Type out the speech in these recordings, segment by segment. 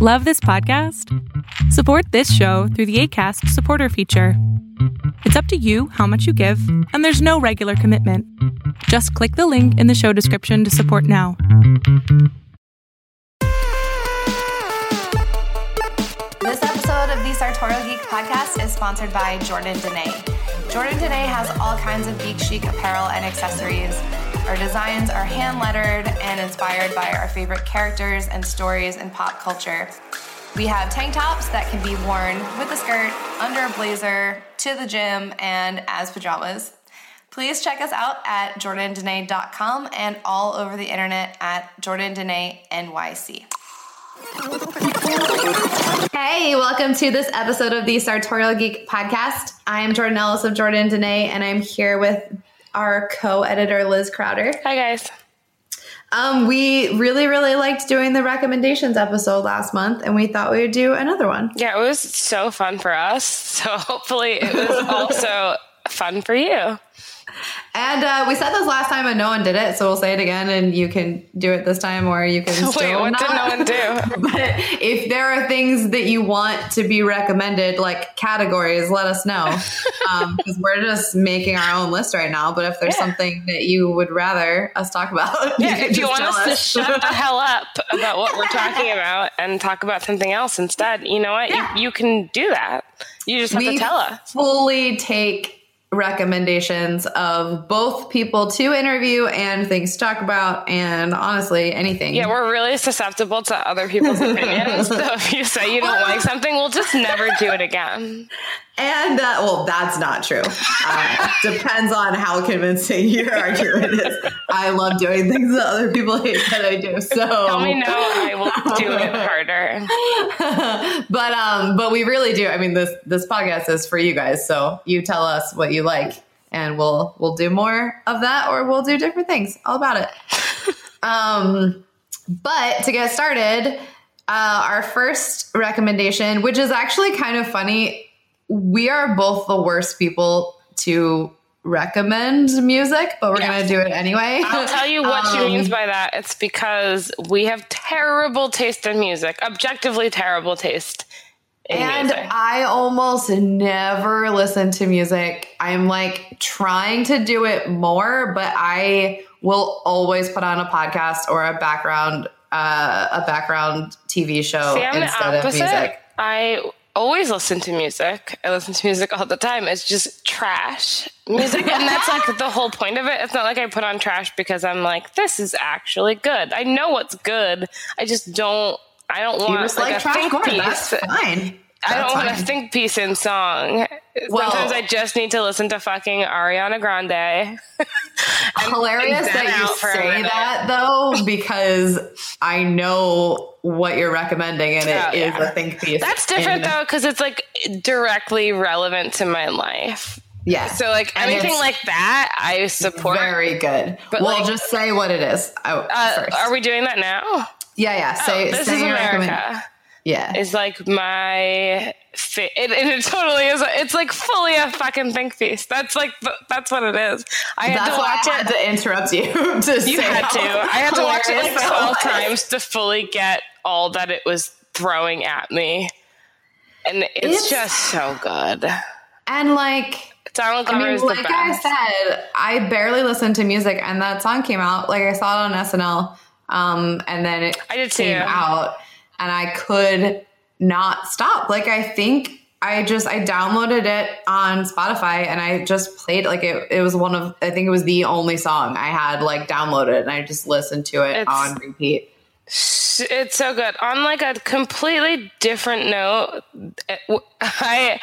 Love this podcast? Support this show through the ACAST supporter feature. It's up to you how much you give, and there's no regular commitment. Just click the link in the show description to support now. This episode of the Sartorial Geek podcast is sponsored by Jordandene. Jordan Dene has all kinds of geek chic apparel and accessories. Our designs are hand lettered and inspired by our favorite characters and stories in pop culture. We have tank tops that can be worn with a skirt, under a blazer, to the gym, and as pajamas. Please check us out at jordandene.com and all over the internet at jordandene NYC. Hey, welcome to this episode of the Sartorial Geek podcast. I am Jordan Ellis of Jordandene, and I'm here with our co-editor Liz Crowder. Hi guys. Um, we really, really liked doing the recommendations episode last month, and we thought we would do another one. Yeah, it was so fun for us. So hopefully, it was also fun for you. And uh, we said this last time, and no one did it, so we'll say it again, and you can do it this time, or you can. Still Wait, what not. did no one do? but if there are things that you want to be recommended, like categories, let us know, because we're just making our own list right now. But if there's Yeah. something that you would rather us talk about, Yeah, if you want tell us to shut the hell up about what we're talking about and talk about something else instead, you know what? Yeah. You, you can do that. You just have we to tell us. fully take recommendations of both people to interview and things to talk about, and honestly, anything. Yeah, we're really susceptible to other people's opinions. so if you say you don't like something, we'll just never do it again. And uh, well, that's not true. Uh, depends on how convincing your argument is. I love doing things that other people hate that I do. So Tell me no, I will do it harder. but um, but we really do. I mean, this this podcast is for you guys. So you tell us what you like, and we'll we'll do more of that, or we'll do different things. All about it. um, but to get started, uh, our first recommendation, which is actually kind of funny, we are both the worst people to recommend music, but we're Yeah. gonna do it anyway. I'll tell you what she Um, means by that. It's because we have terrible taste in music, objectively terrible taste And music. I almost never listen to music. I'm like trying to do it more, but I will always put on a podcast or a background uh, a background TV show See, instead of music. I always listen to music. I listen to music all the time. It's just trash music. and that's like the whole point of it. It's not like I put on trash because I'm like, this is actually good. I know what's good. I just don't. I don't want like, like a trash think piece. That's fine. I don't want fine. a think piece in song. Well- Sometimes I just need to listen to fucking Ariana Grande. Hilarious that you out for a say that though, because I know what you're recommending, and it oh, is Oh, yeah. a think piece. That's different in- though, because it's like directly relevant to my life. Yeah. So like anything like that, I support. very good. But, we'll like- just say what it is. Oh, uh, are we doing that now? yeah, yeah. Say, oh, this is America. Yeah. Is like my it, and it totally is. It's like fully a fucking think piece. That's like that's what it is. I had That's to watch had it. to interrupt you to You say had to. I had to watch it like twelve was. times to fully get all that it was throwing at me, and it's, It's- just so good. And like, Donald I mean, like I said, I barely listened to music, and that song came out. Like I saw it on SNL, um, and then it I did came too. out, and I could not stop. Like I think I just I downloaded it on Spotify, and I just played like it. It was one of I think it was the only song I had like downloaded, and I just listened to it It's- on repeat. It's so good. On like a completely different note, I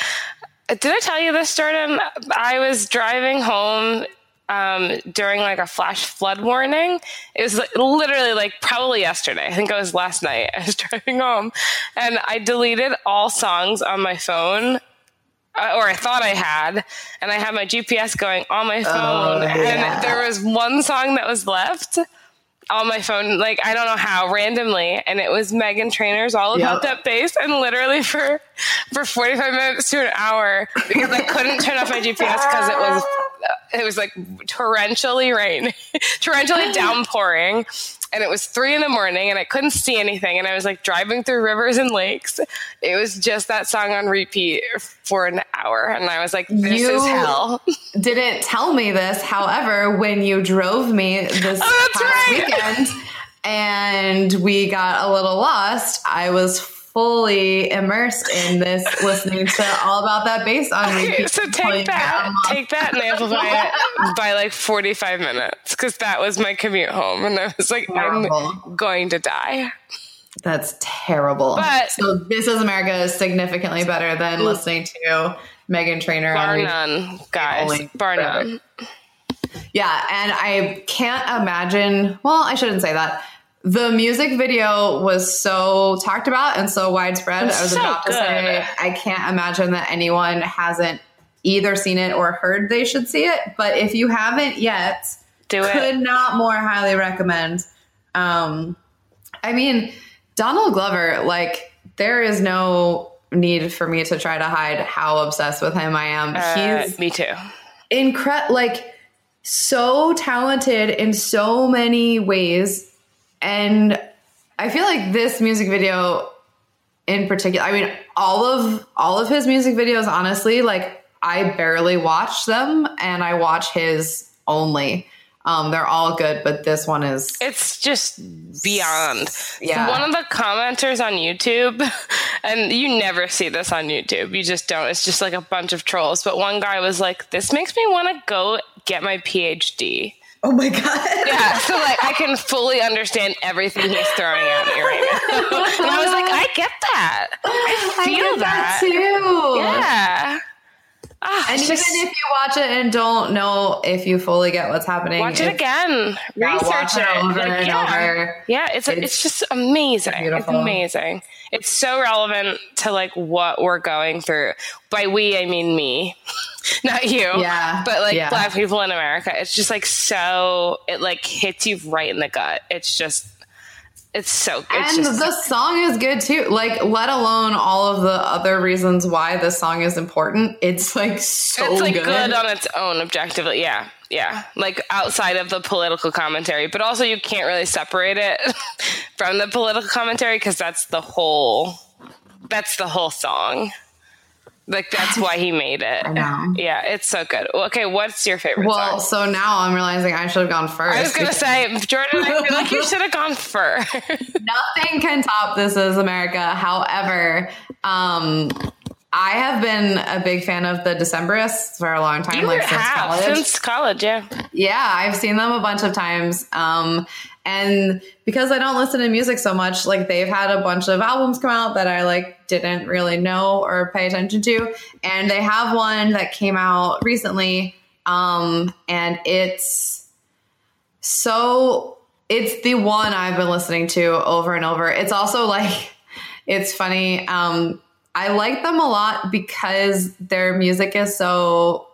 did I tell you this, Jordan? I was driving home um, during like a flash flood warning. It was like, literally like probably yesterday. I think it was last night. I was driving home, and I deleted all songs on my phone. Uh, or I thought I had, and I had my GPS going on my phone, yeah. and there was one song that was left on my phone, like I don't know how, randomly, and it was Meghan Trainor's "All About Yep. That Bass," and literally for for forty five minutes to an hour because I couldn't turn off my GPS because it was it was like torrentially rain, torrentially downpouring. And it was three in the morning and I couldn't see anything. And I was like driving through rivers and lakes. It was just that song on repeat for an hour. And I was like, this You- is hell. didn't tell me this. However, when you drove me this Oh, past right. weekend and we got a little lost, I was fully immersed in this, listening to all about that bass on repeat. so take that, take that and amplify it by like 45 minutes because that was my commute home. And I was like, Horrible. I'm going to die. That's terrible. But- so this is America is significantly better than mm. listening to Meghan Trainor Bar on none, guys. Bar none. Yeah, and I can't imagine. Well, I shouldn't say that. The music video was so talked about and so widespread. I was So about to good. say I can't imagine that anyone hasn't either seen it or heard they should see it. But if you haven't yet, Do it. could not more highly recommend. Um, I mean, Donald Glover, like there is no need for me to try to hide how obsessed with him I am. Uh, He's me too. incredible like so talented in so many ways and i feel like this music video in particular i mean all of all of his music videos honestly like i barely watch them and i watch his only um they're all good but this one is It's just beyond. Yeah. One of the commenters on YouTube, and you never see this on YouTube, you just don't. It's just like a bunch of trolls. But one guy was like, This makes me want to go get my PhD. Oh my god Yeah, so like I can fully understand everything he's throwing at me right now. and I was like, I get that. I I feel get that that. too Yeah. Ah, and it's even if you watch it and don't know if you fully get what's happening watch it again. Yeah, Research it it. over Like, and yeah. over. Yeah, it's it's, It's just amazing. It's amazing. It's so relevant to like what we're going through. By we, I mean me, not you. Yeah, but like yeah. black people in America. It's just like so. It like hits you right in the gut. It's just. It's so. good. and just, the song is good too. Like, let alone all of the other reasons why this song is important. It's like so it's like good. good. on its own objectively yeah yeah like outside of the political commentary but also you can't really separate it from the political commentary because that's the whole that's the whole song like that's why he made it yeah it's so good okay what's your favorite well, song so now I'm realizing I should have gone first. I was gonna say, Jordan, I feel like you should have gone first. Nothing can top This Is America. However, um, I have been a big fan of the Decemberists for a long time, you like since have college. since college, yeah. Yeah, I've seen them a bunch of times. Um, and because I don't listen to music so much, like they've had a bunch of albums come out that I like didn't really know or pay attention to. And they have one that came out recently. Um, and it's so it's the one I've been listening to over and over. It's also like it's funny. Um, I like them a lot because their music is so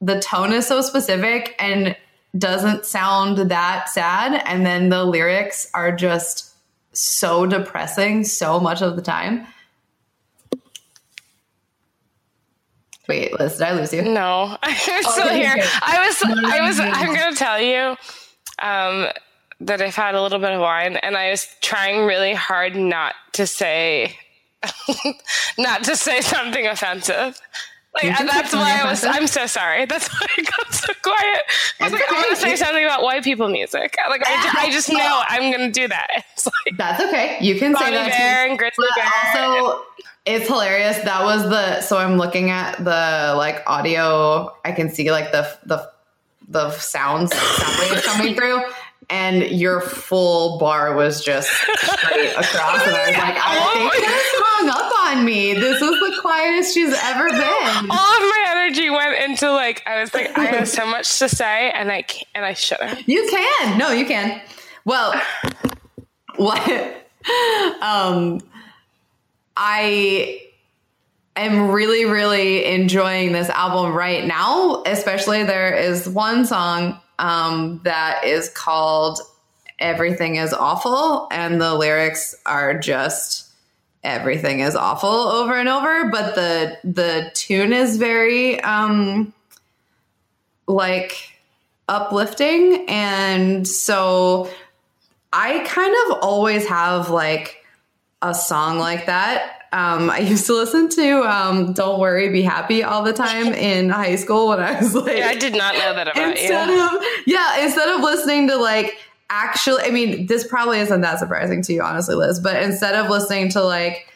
the tone is so specific and doesn't sound that sad and then the lyrics are just so depressing so much of the time wait liz did i lose you No, I'm still Okay, here. I was, No, no, I was, no. I'm going to tell you um, that I've had a little bit of wine, and I was trying really hard not to say, not to say something offensive. Like say that's why I was. I'm so sorry. That's why I got so quiet. I was like, I'm going to say something about white people music. Like I, ju- I just know I'm going to do that. It's like that's okay you can say that too. Bear and Grizzly But Bear. also it's hilarious that was the so i'm looking at the like audio i can see like the the the sounds sound coming through and your full bar was just straight across and i was like i think this hung up on me this is the quietest she's ever been all of my energy went into like I was like I have so much to say and I can't, and I shouldn't. You can. No, you can. Well, what? Um, I am really, really enjoying this album right now. Especially, there is one song um, that is called "Everything Is Awful," and the lyrics are just everything is awful over and over. But the the tune is very. Um, like uplifting. And so I kind of always have like a song like that. Um, I used to listen to um, "Don't Worry, Be Happy" all the time in high school when I was like, Yeah, I did not know that about instead you. of yeah, instead of listening to like actually, I mean, this probably isn't that surprising to you, honestly, Liz. But instead of listening to like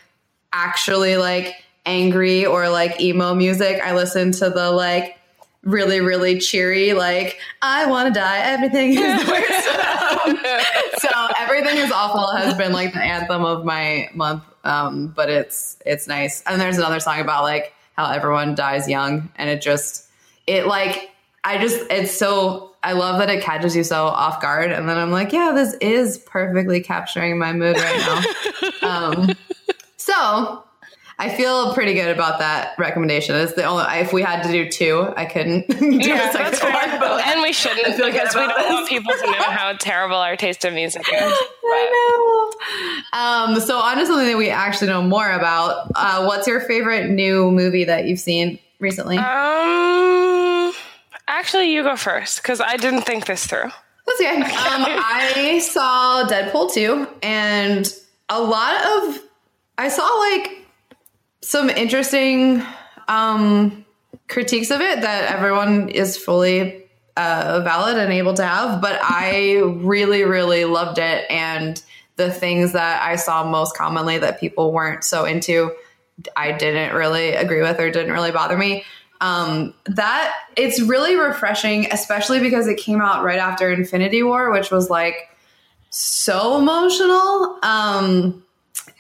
actually like angry or like emo music, I listened to the like really really cheery like I want to die, everything is the worst. so everything is awful has been like the anthem of my month. Um, but it's it's nice. And there's another song about like how everyone dies young, and it just it like I just it's so I love that it catches you so off guard, and then I'm like, yeah, this is perfectly capturing my mood right now. um, so I feel pretty good about that recommendation. It's the only if we had to do two, I couldn't do Yeah, a second that's fair. one. But and we shouldn't feel because we don't want people to know how terrible our taste in music is. I know. Um, so on to something that we actually know more about. Uh, what's your favorite new movie that you've seen recently? Um, actually, you go first because I didn't think this through. That's okay. Um, I saw Deadpool 2 and a lot of I saw like some interesting um critiques of it that everyone is fully uh, valid and able to have, but I really, really loved it. And the things that I saw most commonly that people weren't so into, I didn't really agree with or didn't really bother me. Um, that it's really refreshing, especially because it came out right after Infinity War, which was like so emotional. Um,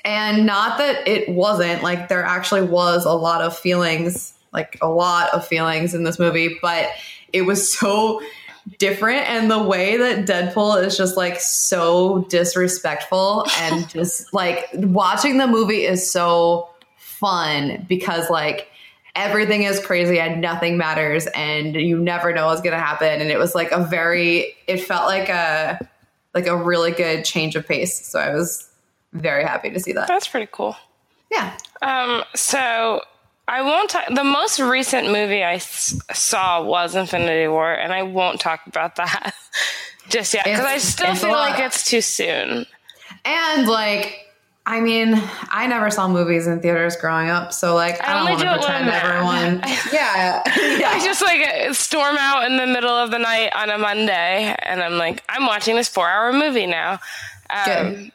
and not that it wasn't like there actually was a lot of feelings, like a lot of feelings in this movie, but it was so different. And the way that Deadpool is just like so disrespectful and just like watching the movie is so fun because like everything is crazy and nothing matters and you never know what's going to happen. And it was like a very it felt like a like a really good change of pace. So I was very happy to see that. That's pretty cool. Yeah. Um, so I won't talk. The most recent movie I s- saw was Infinity War, and I won't talk about that just yet because I still feel like it's too soon. And like I mean, I never saw movies in theaters growing up, so like I, I don't only want do to pretend everyone. mad. yeah, I just like storm out in the middle of the night on a Monday, and I'm like, I'm watching this four-hour movie now. Um, Good.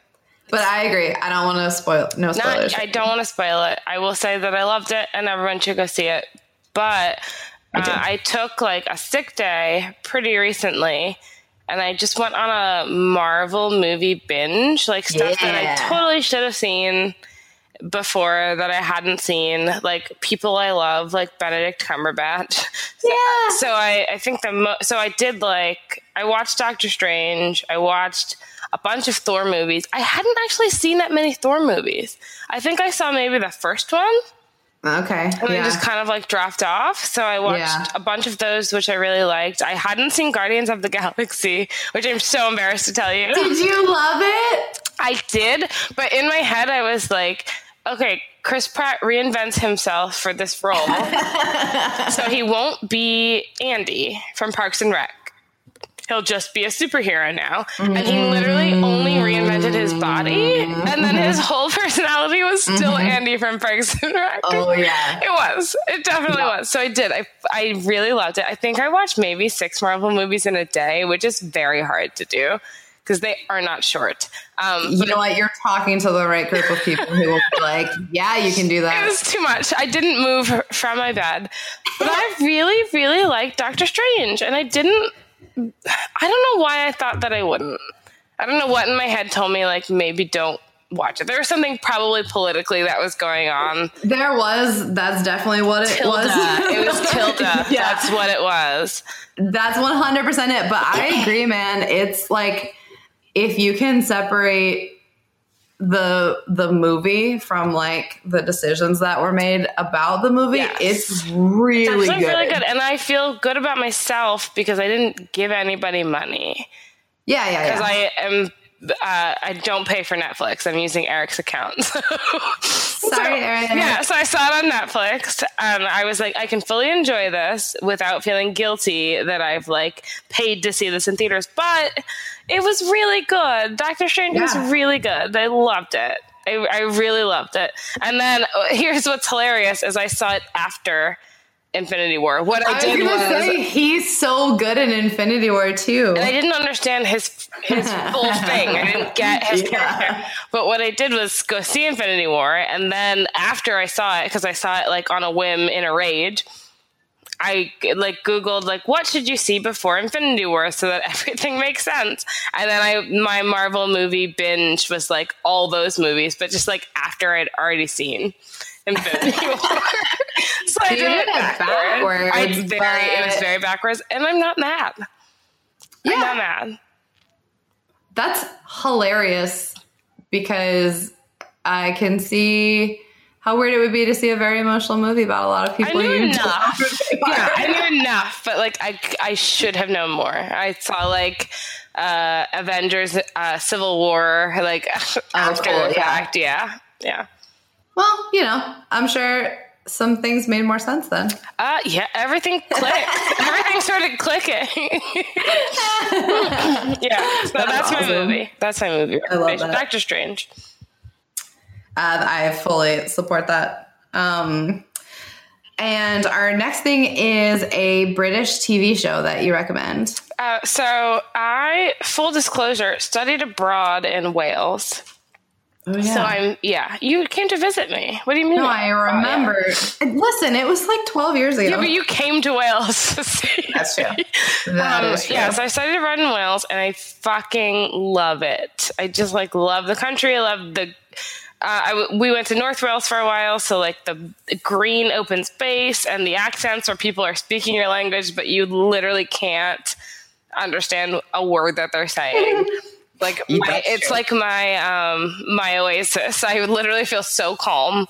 But I agree. I don't want to spoil. No spoilers. Not, I don't want to spoil it. I will say that I loved it and everyone should go see it. But uh, did. I took like a sick day pretty recently and I just went on a Marvel movie binge, like stuff that I totally should have seen before that I hadn't seen, like people I love, like Benedict Cumberbatch. So, Yeah. so I, I think the mo- so I did like I watched Doctor Strange. I watched a bunch of Thor movies. I hadn't actually seen that many Thor movies. I think I saw maybe the first one okay. and then just kind of like dropped off. So I watched Yeah. a bunch of those, which I really liked. I hadn't seen Guardians of the Galaxy, which I'm so embarrassed to tell you. Did you love it? I did, but in my head, I was like, okay, Chris Pratt reinvents himself for this role. so he won't be Andy from Parks and Rec. He'll just be a superhero now. And he literally mm. only reinvented his body, and then his whole personality was still mm-hmm. Andy from Parks and Rec. Oh yeah. It was. It definitely was. So I did. I I really loved it. I think I watched maybe six Marvel movies in a day, which is very hard to do because they are not short. Um, You know what? You're talking to the right group of people who will be like, "Yeah, you can do that. it that." was too much. I didn't move from my bed, but I really, really liked Doctor Strange, and I didn't. I don't know why I thought that I wouldn't. I don't know what in my head told me like maybe don't watch it. There was something probably politically that was going on. There was. That's definitely what it Tilda. was. it was Tilda. Yeah. That's what it was. That's 100% it. But I agree, man. It's like if you can separate the the movie from like the decisions that were made about the movie, Yes. it's really good. really good, and I feel good about myself because I didn't give anybody money Yeah, yeah, because yeah. I am uh, I don't pay for Netflix. I'm using Eric's account. Sorry, Eric. yeah, so I saw it on Netflix. and I was like, I can fully enjoy this without feeling guilty that I've like paid to see this in theaters. But it was really good. Doctor Strange was really good. I loved it. I, I really loved it. And then uh, here's what's hilarious: is I saw it after Infinity War. What I, I was did gonna was. say he's so good in Infinity War too. and I didn't understand his his full thing. I didn't get his Yeah. character. But what I did was go see Infinity War, and then after I saw it, because I saw it like on a whim in a rage, I like Googled like what should you see before Infinity War so that everything makes sense. And then I my Marvel movie binge was like all those movies, but just like after I'd already seen. Infinity War. so I did it did it backwards, I very, it was very backwards, and I'm not mad. I'm not mad. that's hilarious because I can see how weird it would be to see a very emotional movie about a lot of people. I knew you enough. yeah, I knew enough, but like I, I should have known more. I saw like uh, Avengers, uh, Civil War, like after cool, the yeah. fact. Yeah, yeah, Well, you know, I'm sure some things made more sense then. uh, yeah. Everything clicked. everything started clicking. yeah, so that's, my awesome. movie. That's my movie. I love that. Doctor Strange. Uh, I fully support that. Um, and our next thing is a British TV show that you recommend. Uh, so I, full disclosure, studied abroad in Wales. Oh yeah. So I'm, yeah. You came to visit me. What do you mean? no, I Oh, yeah. remember. Listen, it was like 12 years ago. Yeah, but you came to Wales to see. That's true. That Um, is true. yeah, so I studied abroad in Wales, and I fucking love it. I just like love the country. I love the. Uh, I w- we went to North Wales for a while, so like the, the green open space and the accents where people are speaking your language, but you literally can't understand a word that they're saying. Like my, it's like my um, my oasis. I literally feel so calm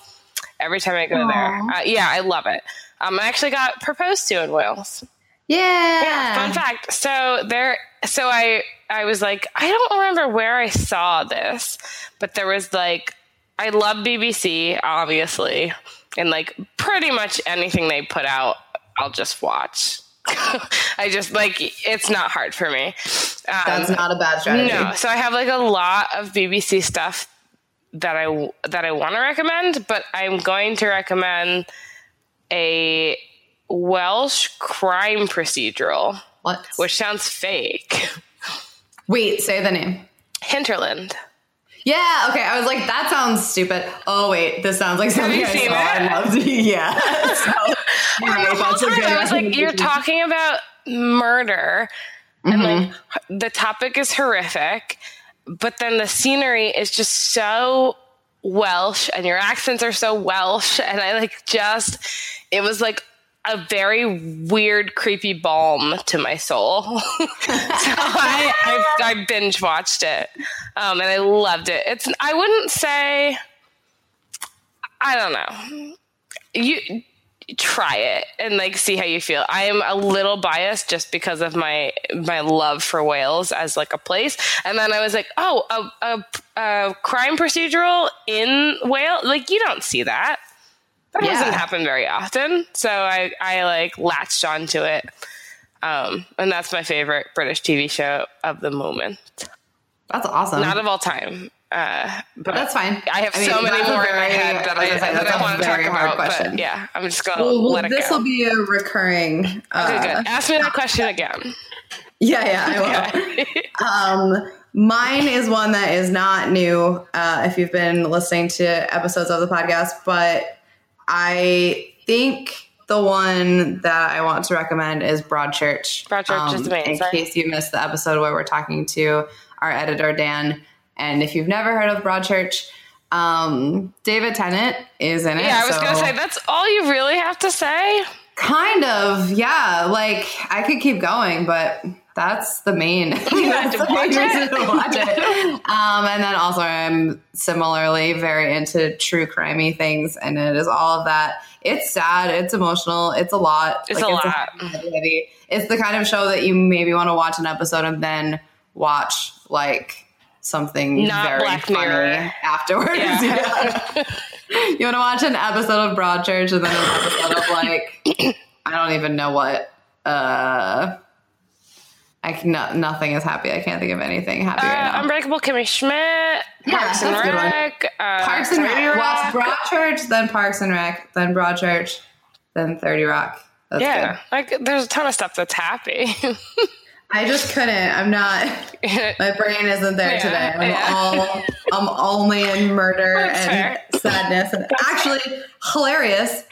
every time I go there. Uh, yeah, I love it. Um, I actually got proposed to in Wales. yeah. Yeah, fun fact. So there, so I, I was like, I don't remember where I saw this, but there was like, I love BBC, obviously, and like pretty much anything they put out, I'll just watch. I just like it's not hard for me. Um, That's not a bad strategy. no, so I have like a lot of BBC stuff that I that I want to recommend, but I'm going to recommend a Welsh crime procedural, What? which sounds fake. Wait, say the name. Hinterland. Yeah, okay. I was like, that sounds stupid. Oh wait, this sounds like something I saw. it? I loved it. Yeah. So, you're right, the whole a time I was like, you're talking about murder, and like Mm-hmm. the topic is horrific, but then the scenery is just so Welsh, and your accents are so Welsh, and I like just, it was like a very weird, creepy balm to my soul. so I, I, I binge watched it, um, and I loved it. It's, I wouldn't say, I don't know you try it and like see how you feel. I am a little biased just because of my my love for Wales as like a place. And then I was like, oh, a, a, a crime procedural in Wales, like you don't see that. That Yeah. doesn't happen very often. So I I like latched onto it. Um, and that's my favorite British TV show of the moment. That's awesome. Not of all time. Uh, but That's fine. I have I mean, so many that's a more in my head that I I, was that that's I a want to talk about. question. But yeah, I'm just gonna well, let it this go. will be a recurring. Uh, okay, good. Ask me that question again. Yeah, yeah, I will. Um, mine is one that is not new. Uh, if you've been listening to episodes of the podcast, but I think the one that I want to recommend is Broadchurch. Um, Broadchurch is amazing. In case you missed the episode where we're talking to our editor Dan, and if you've never heard of Broadchurch, um, David Tennant is in it. Yeah, I was so- gonna say that's all you really have to say. Kind of, yeah. Like I could keep going, but that's the main. have that's to watch it. to watch it. Um, and then also, I'm similarly very into true crimey things, and it is all of that. It's sad. It's emotional. It's a lot. It's a lot. heavy, heavy. It's the kind of show that you maybe want to watch an episode and then watch like something Not very Black funny Mirror. afterwards. Yeah. Yeah. you want to watch an episode of Broadchurch and then an episode of like I don't even know what. Uh, I can, no, nothing is happy. I can't think of anything happy right Uh, now. Unbreakable Kimmy Schmidt, Yeah, Parks and that's a good one. Rec, uh, Parks and 30 Rec. Well, Broadchurch, then Parks and Rec, then Broadchurch, then Thirty Rock. That's yeah, good. like there's a ton of stuff that's happy. I just couldn't. I'm not. My brain isn't there Yeah, today. I'm yeah. all. I'm only in murder That's and sadness, and actually hilarious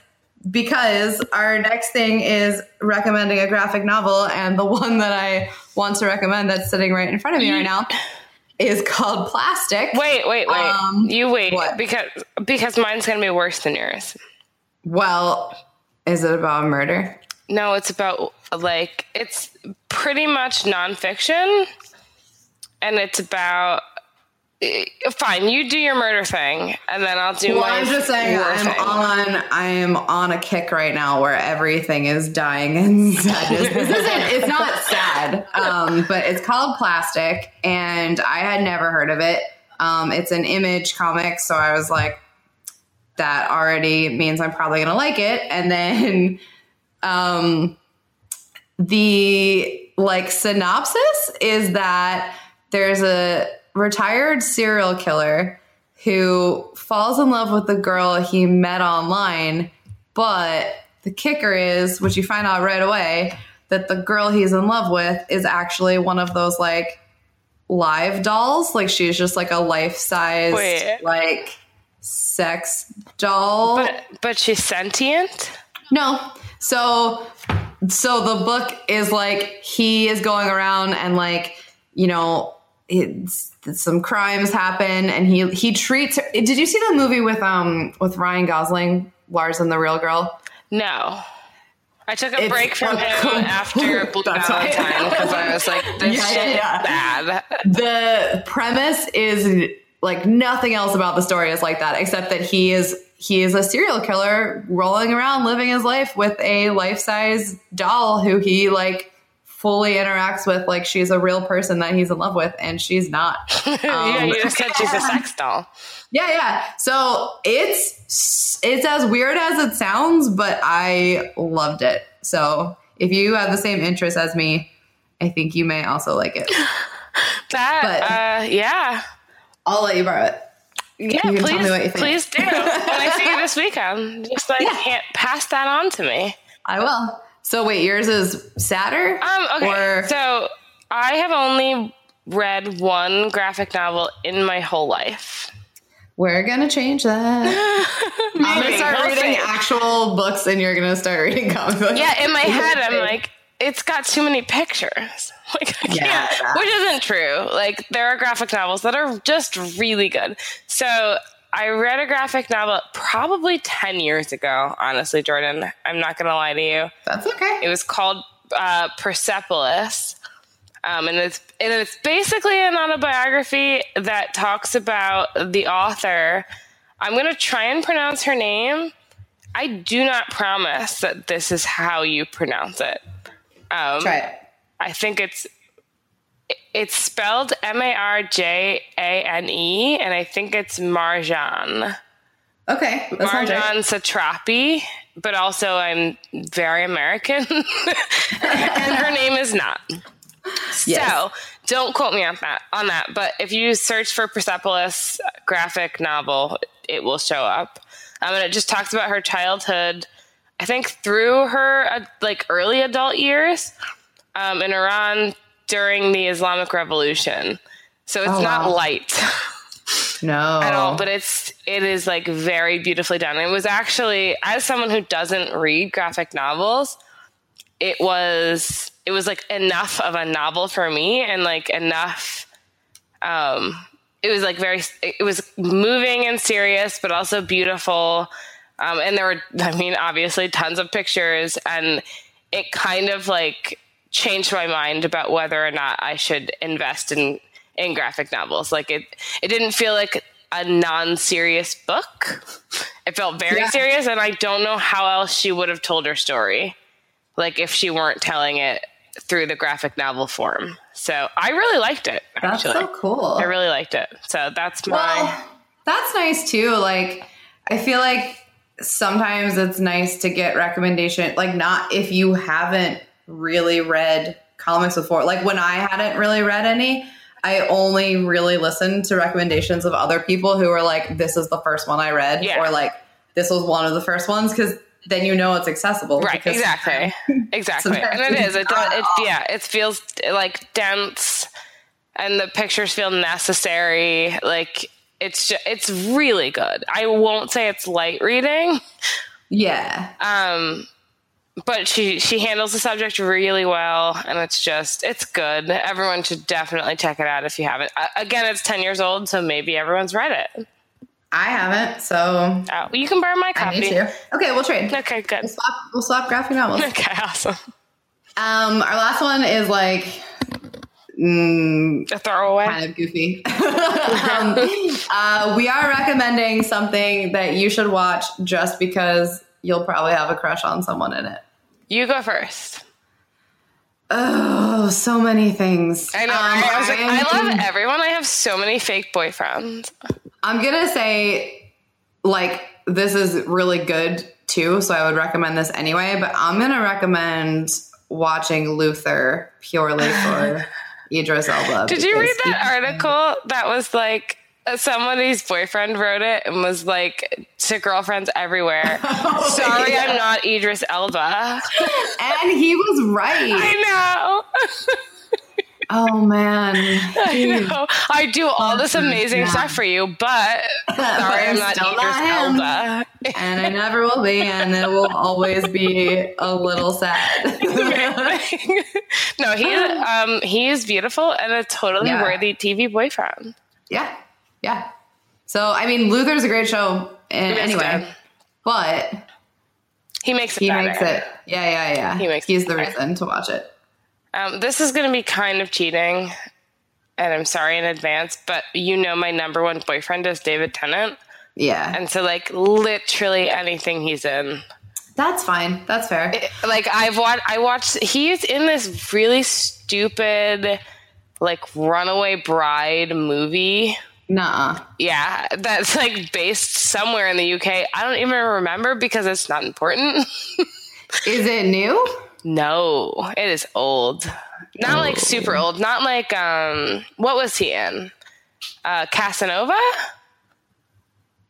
because our next thing is recommending a graphic novel, and the one that I want to recommend that's sitting right in front of me right now is called Plastic. wait, wait, wait. Um, you wait what? because because mine's gonna be worse than yours. Well, is it about murder? No, it's about like it's pretty much nonfiction, and it's about. Fine, you do your murder thing, and then I'll do Well, I'm just saying I'm thing. on I'm on a kick right now where everything is dying and sadness. This isn't it's not sad. Um, but it's called Plastic and I had never heard of it. Um, it's an image comic, so I was like, that already means I'm probably gonna like it. And then um the like synopsis is that there's a retired serial killer who falls in love with the girl he met online, but the kicker is, which you find out right away, that the girl he's in love with is actually one of those like live dolls. Like she's just like a life size like sex doll. But but she's sentient. No. So so the book is like he is going around and like, you know, it's, some crimes happen and he he treats her. Did you see the movie with um with Ryan Gosling, Lars and the Real Girl? No. I took a It's break from him com- after Blue. Valentine because I was like, this Yeah, shit yeah, is bad. The premise is like nothing else about the story is like that except that he is he is a serial killer rolling around living his life with a life-size doll who he like fully interacts with like she's a real person that he's in love with and she's not. yeah, Um, you just said she's a sex doll. Yeah, yeah. So it's it's as weird as it sounds, but I loved it. So if you have the same interest as me, I think you may also like it. That, uh, yeah. I'll let you borrow it. Yeah, please, me what you think. please do. when I see you this weekend, just like can't pass that on to me. I will. So wait, yours is sadder? Um, okay, Or so I have only read one graphic novel in my whole life. we're gonna change that. I'm gonna start reading actual books, and you're gonna start reading comic books. Yeah, in my head, I'm like, it's got too many pictures. Like, I Yeah, can't, yeah. which isn't true. Like, there are graphic novels that are just really good. So, I read a graphic novel probably 10 years ago, honestly, Jordan. I'm not going to lie to you. That's okay. It was called uh, Persepolis. Um, and it's and it's basically an autobiography that talks about the author. I'm going to try and pronounce her name. I do not promise that this is how you pronounce it. Um, Try it. I think it's it's spelled M A R J A N E, and I think it's Marjan. Okay, that sounds right. Marjan Satrapi, but also I'm very American, and her name is not. Yes. So don't quote me on that. On that, but if you search for Persepolis graphic novel, it will show up. Um, and it just talks about her childhood. I think through her uh, like early adult years um, in Iran during the Islamic Revolution. So it's Oh, not wow. light No, at all, but it's it is like very beautifully done. It was actually as someone who doesn't read graphic novels, it was it was like enough of a novel for me and like enough um it was like very it was moving and serious but also beautiful um and there were i mean obviously tons of pictures and it kind of like changed my mind about whether or not i should invest in in graphic novels like it it didn't feel like a non-serious book it felt very Yeah. serious and i don't know how else she would have told her story like if she weren't telling it through the graphic novel form So I really liked it. That's so cool. I really liked it. So that's my. Well, that's nice too. Like, I feel like sometimes it's nice to get recommendation. Like, not if you haven't really read comics before. Like when I hadn't really read any, I only really listened to recommendations of other people who were like, "This is the first one I read," Yeah. or like, "This was one of the first ones," because then you know it's accessible. Right, exactly, exactly, and it is. It, it's does, it yeah, it feels like dense, and the pictures feel necessary. Like it's just, it's really good. I won't say it's light reading, Yeah. um, but she she handles the subject really well, and it's just it's good. Everyone should definitely check it out if you haven't. Uh, again, it's ten years old, so maybe everyone's read it. I haven't, so Oh, you can borrow my I copy. need to. Okay, we'll trade. Okay, good. We'll swap, we'll swap graphic novels. Okay, awesome. Um, our last one is like mm, A throwaway. kind of goofy. um, uh, we are recommending something that you should watch just because you'll probably have a crush on someone in it. You go first. Oh, so many things. I know. Um. I, was like, I love everyone. I have so many fake boyfriends. I'm gonna say, like, this is really good too, so I would recommend this anyway. But I'm gonna recommend watching Luther purely for Idris Elba. Did you read that article that was like somebody's boyfriend wrote it and was like to girlfriends everywhere? Sorry, I'm not Idris Elba. And he was right. I know. Oh man. I know. I do all this amazing Yeah. stuff for you, but sorry, I'm not Idris not. Elba. And I never will be, and it will always be a little sad. no, he um he is beautiful and a totally Yeah. worthy TV boyfriend. yeah. Yeah. So I mean Luther's a great show and anyway. But He makes it he better. makes it yeah, yeah, yeah. He makes He's it the better. reason to watch it. Um, this is going to be kind of cheating, and I'm sorry in advance, but you know my number one boyfriend is David Tennant, Yeah. and so like literally anything he's in, That's fine. That's fair. like I've watched, I watched. He's in this really stupid, like Runaway Bride movie. Nuh-uh. Yeah, that's like based somewhere in the UK. I don't even remember because it's not important. Is it new? No, it is old. Not like super old. Not like um what was he in? Uh Casanova?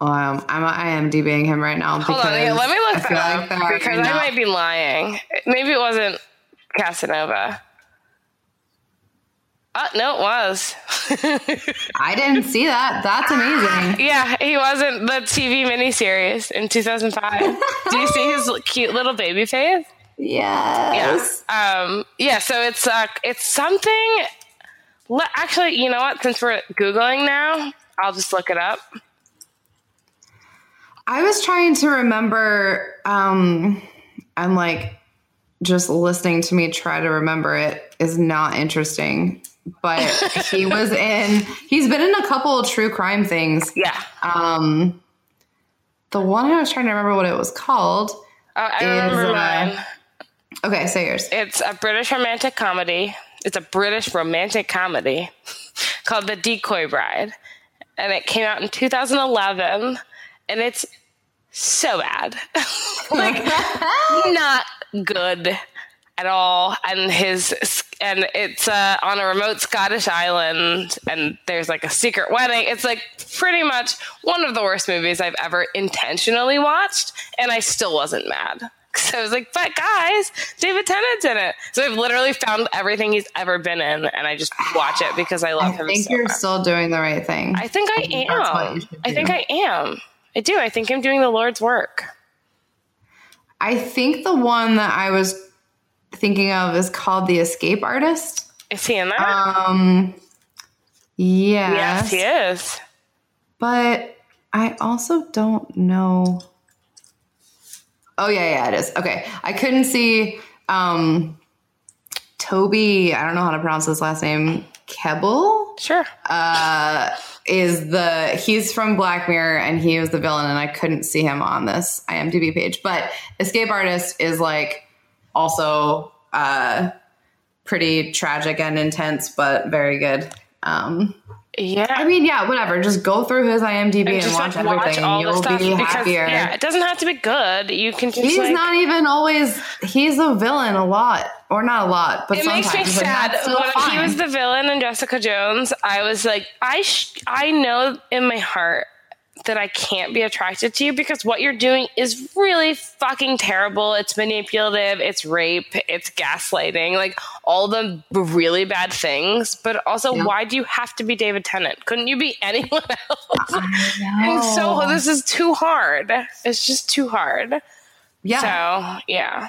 Um, I'm IMDBing him right now. Hold on, yeah, let me look I that up are because I might be lying. Maybe it wasn't Casanova. Oh, no, it was. I didn't see that. That's amazing. yeah, he wasn't the TV miniseries in 2005. Do you see his cute little baby face? Yes. Um, yeah, so it's uh, it's something. Le- actually, you know what? Since we're googling now, I'll just look it up. I was trying to remember. Um, I'm like, just listening to me try to remember it is not interesting. But he was in. He's been in a couple of true crime things. Yeah, Um, the one I was trying to remember what it was called. uh, I remember Is, uh, mine. Okay, say yours. It's a British romantic comedy. It's a British romantic comedy called The Decoy Bride, and it came out in 2011, and it's so bad, like not good at all. And his and it's uh, on a remote Scottish island, and there's like a secret wedding. It's like pretty much one of the worst movies I've ever intentionally watched, and I still wasn't mad. So I was like, but guys, David Tennant's in it. So I've literally found everything he's ever been in, and I just watch it because I love I him think so you're much. still doing the right thing. I think I think am. I think. I am. I do. I think I'm doing the Lord's work. I think the one that I was thinking of is called The Escape Artist. Is he in that? Um, yes, yes, he is. but I also don't know. Oh yeah, yeah, it is. Okay, I couldn't see um, Toby. I don't know how to pronounce his last name. Kebbell Sure. Uh, is the he's from Black Mirror and he was the villain, and I couldn't see him on this IMDb page. But Escape Artist is like also uh, pretty tragic and intense, but very good. Um, Yeah. I mean, yeah, whatever. Just go through his IMDb and, just watch like everything, and you'll be happier. yeah, it doesn't have to be good. You can just He's like, not even always. He's a villain a lot, or not a lot, but it sometimes. makes me and sad. When he was the villain in Jessica Jones, I was like, I sh- I know in my heart that I can't be attracted to you because what you're doing is really fucking terrible. It's manipulative, it's rape, it's gaslighting, like all the really bad things. But also, Yeah. why do you have to be David Tennant? Couldn't you be anyone else? And so this is too hard. It's just too hard. yeah. So yeah.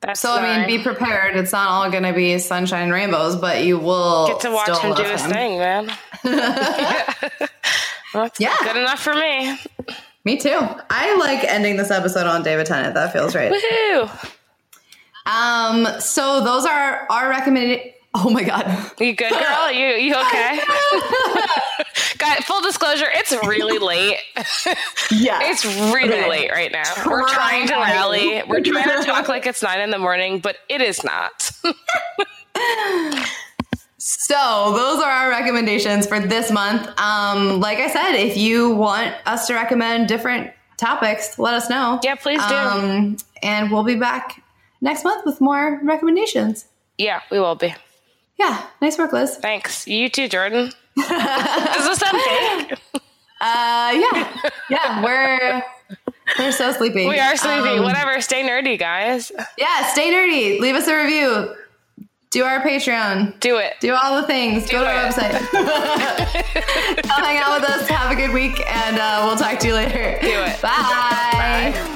That's So I mean, be prepared. It's not all going to be sunshine and rainbows, but you will get to watch him do his him. thing, man. That's Yeah. good enough for me. Me too. I like ending this episode on David Tennant. That feels right. Woohoo! Um. So those are our recommended. Oh my god. You good, girl? You you okay? Guy, full disclosure, it's really late. Yeah. It's really Okay. late right now. We're trying to rally. We're trying to talk like it's nine in the morning, but it is not. So those are our recommendations for this month. Um, like I said, if you want us to recommend different topics, let us know. Yeah, please do. Um, and we'll be back next month with more recommendations. yeah, we will be. Yeah, nice work, Liz. Thanks. You too, Jordan. is this that big? Uh, yeah, yeah, we're we're so sleepy. We are sleepy. Um, Whatever. Stay nerdy, guys. Yeah, stay nerdy. Leave us a review. Do our Patreon. Do it. Do all the things. Do Go to our it. website. Come hang out with us. Have a good week, and uh, we'll talk to you later. Do it. Bye. Bye.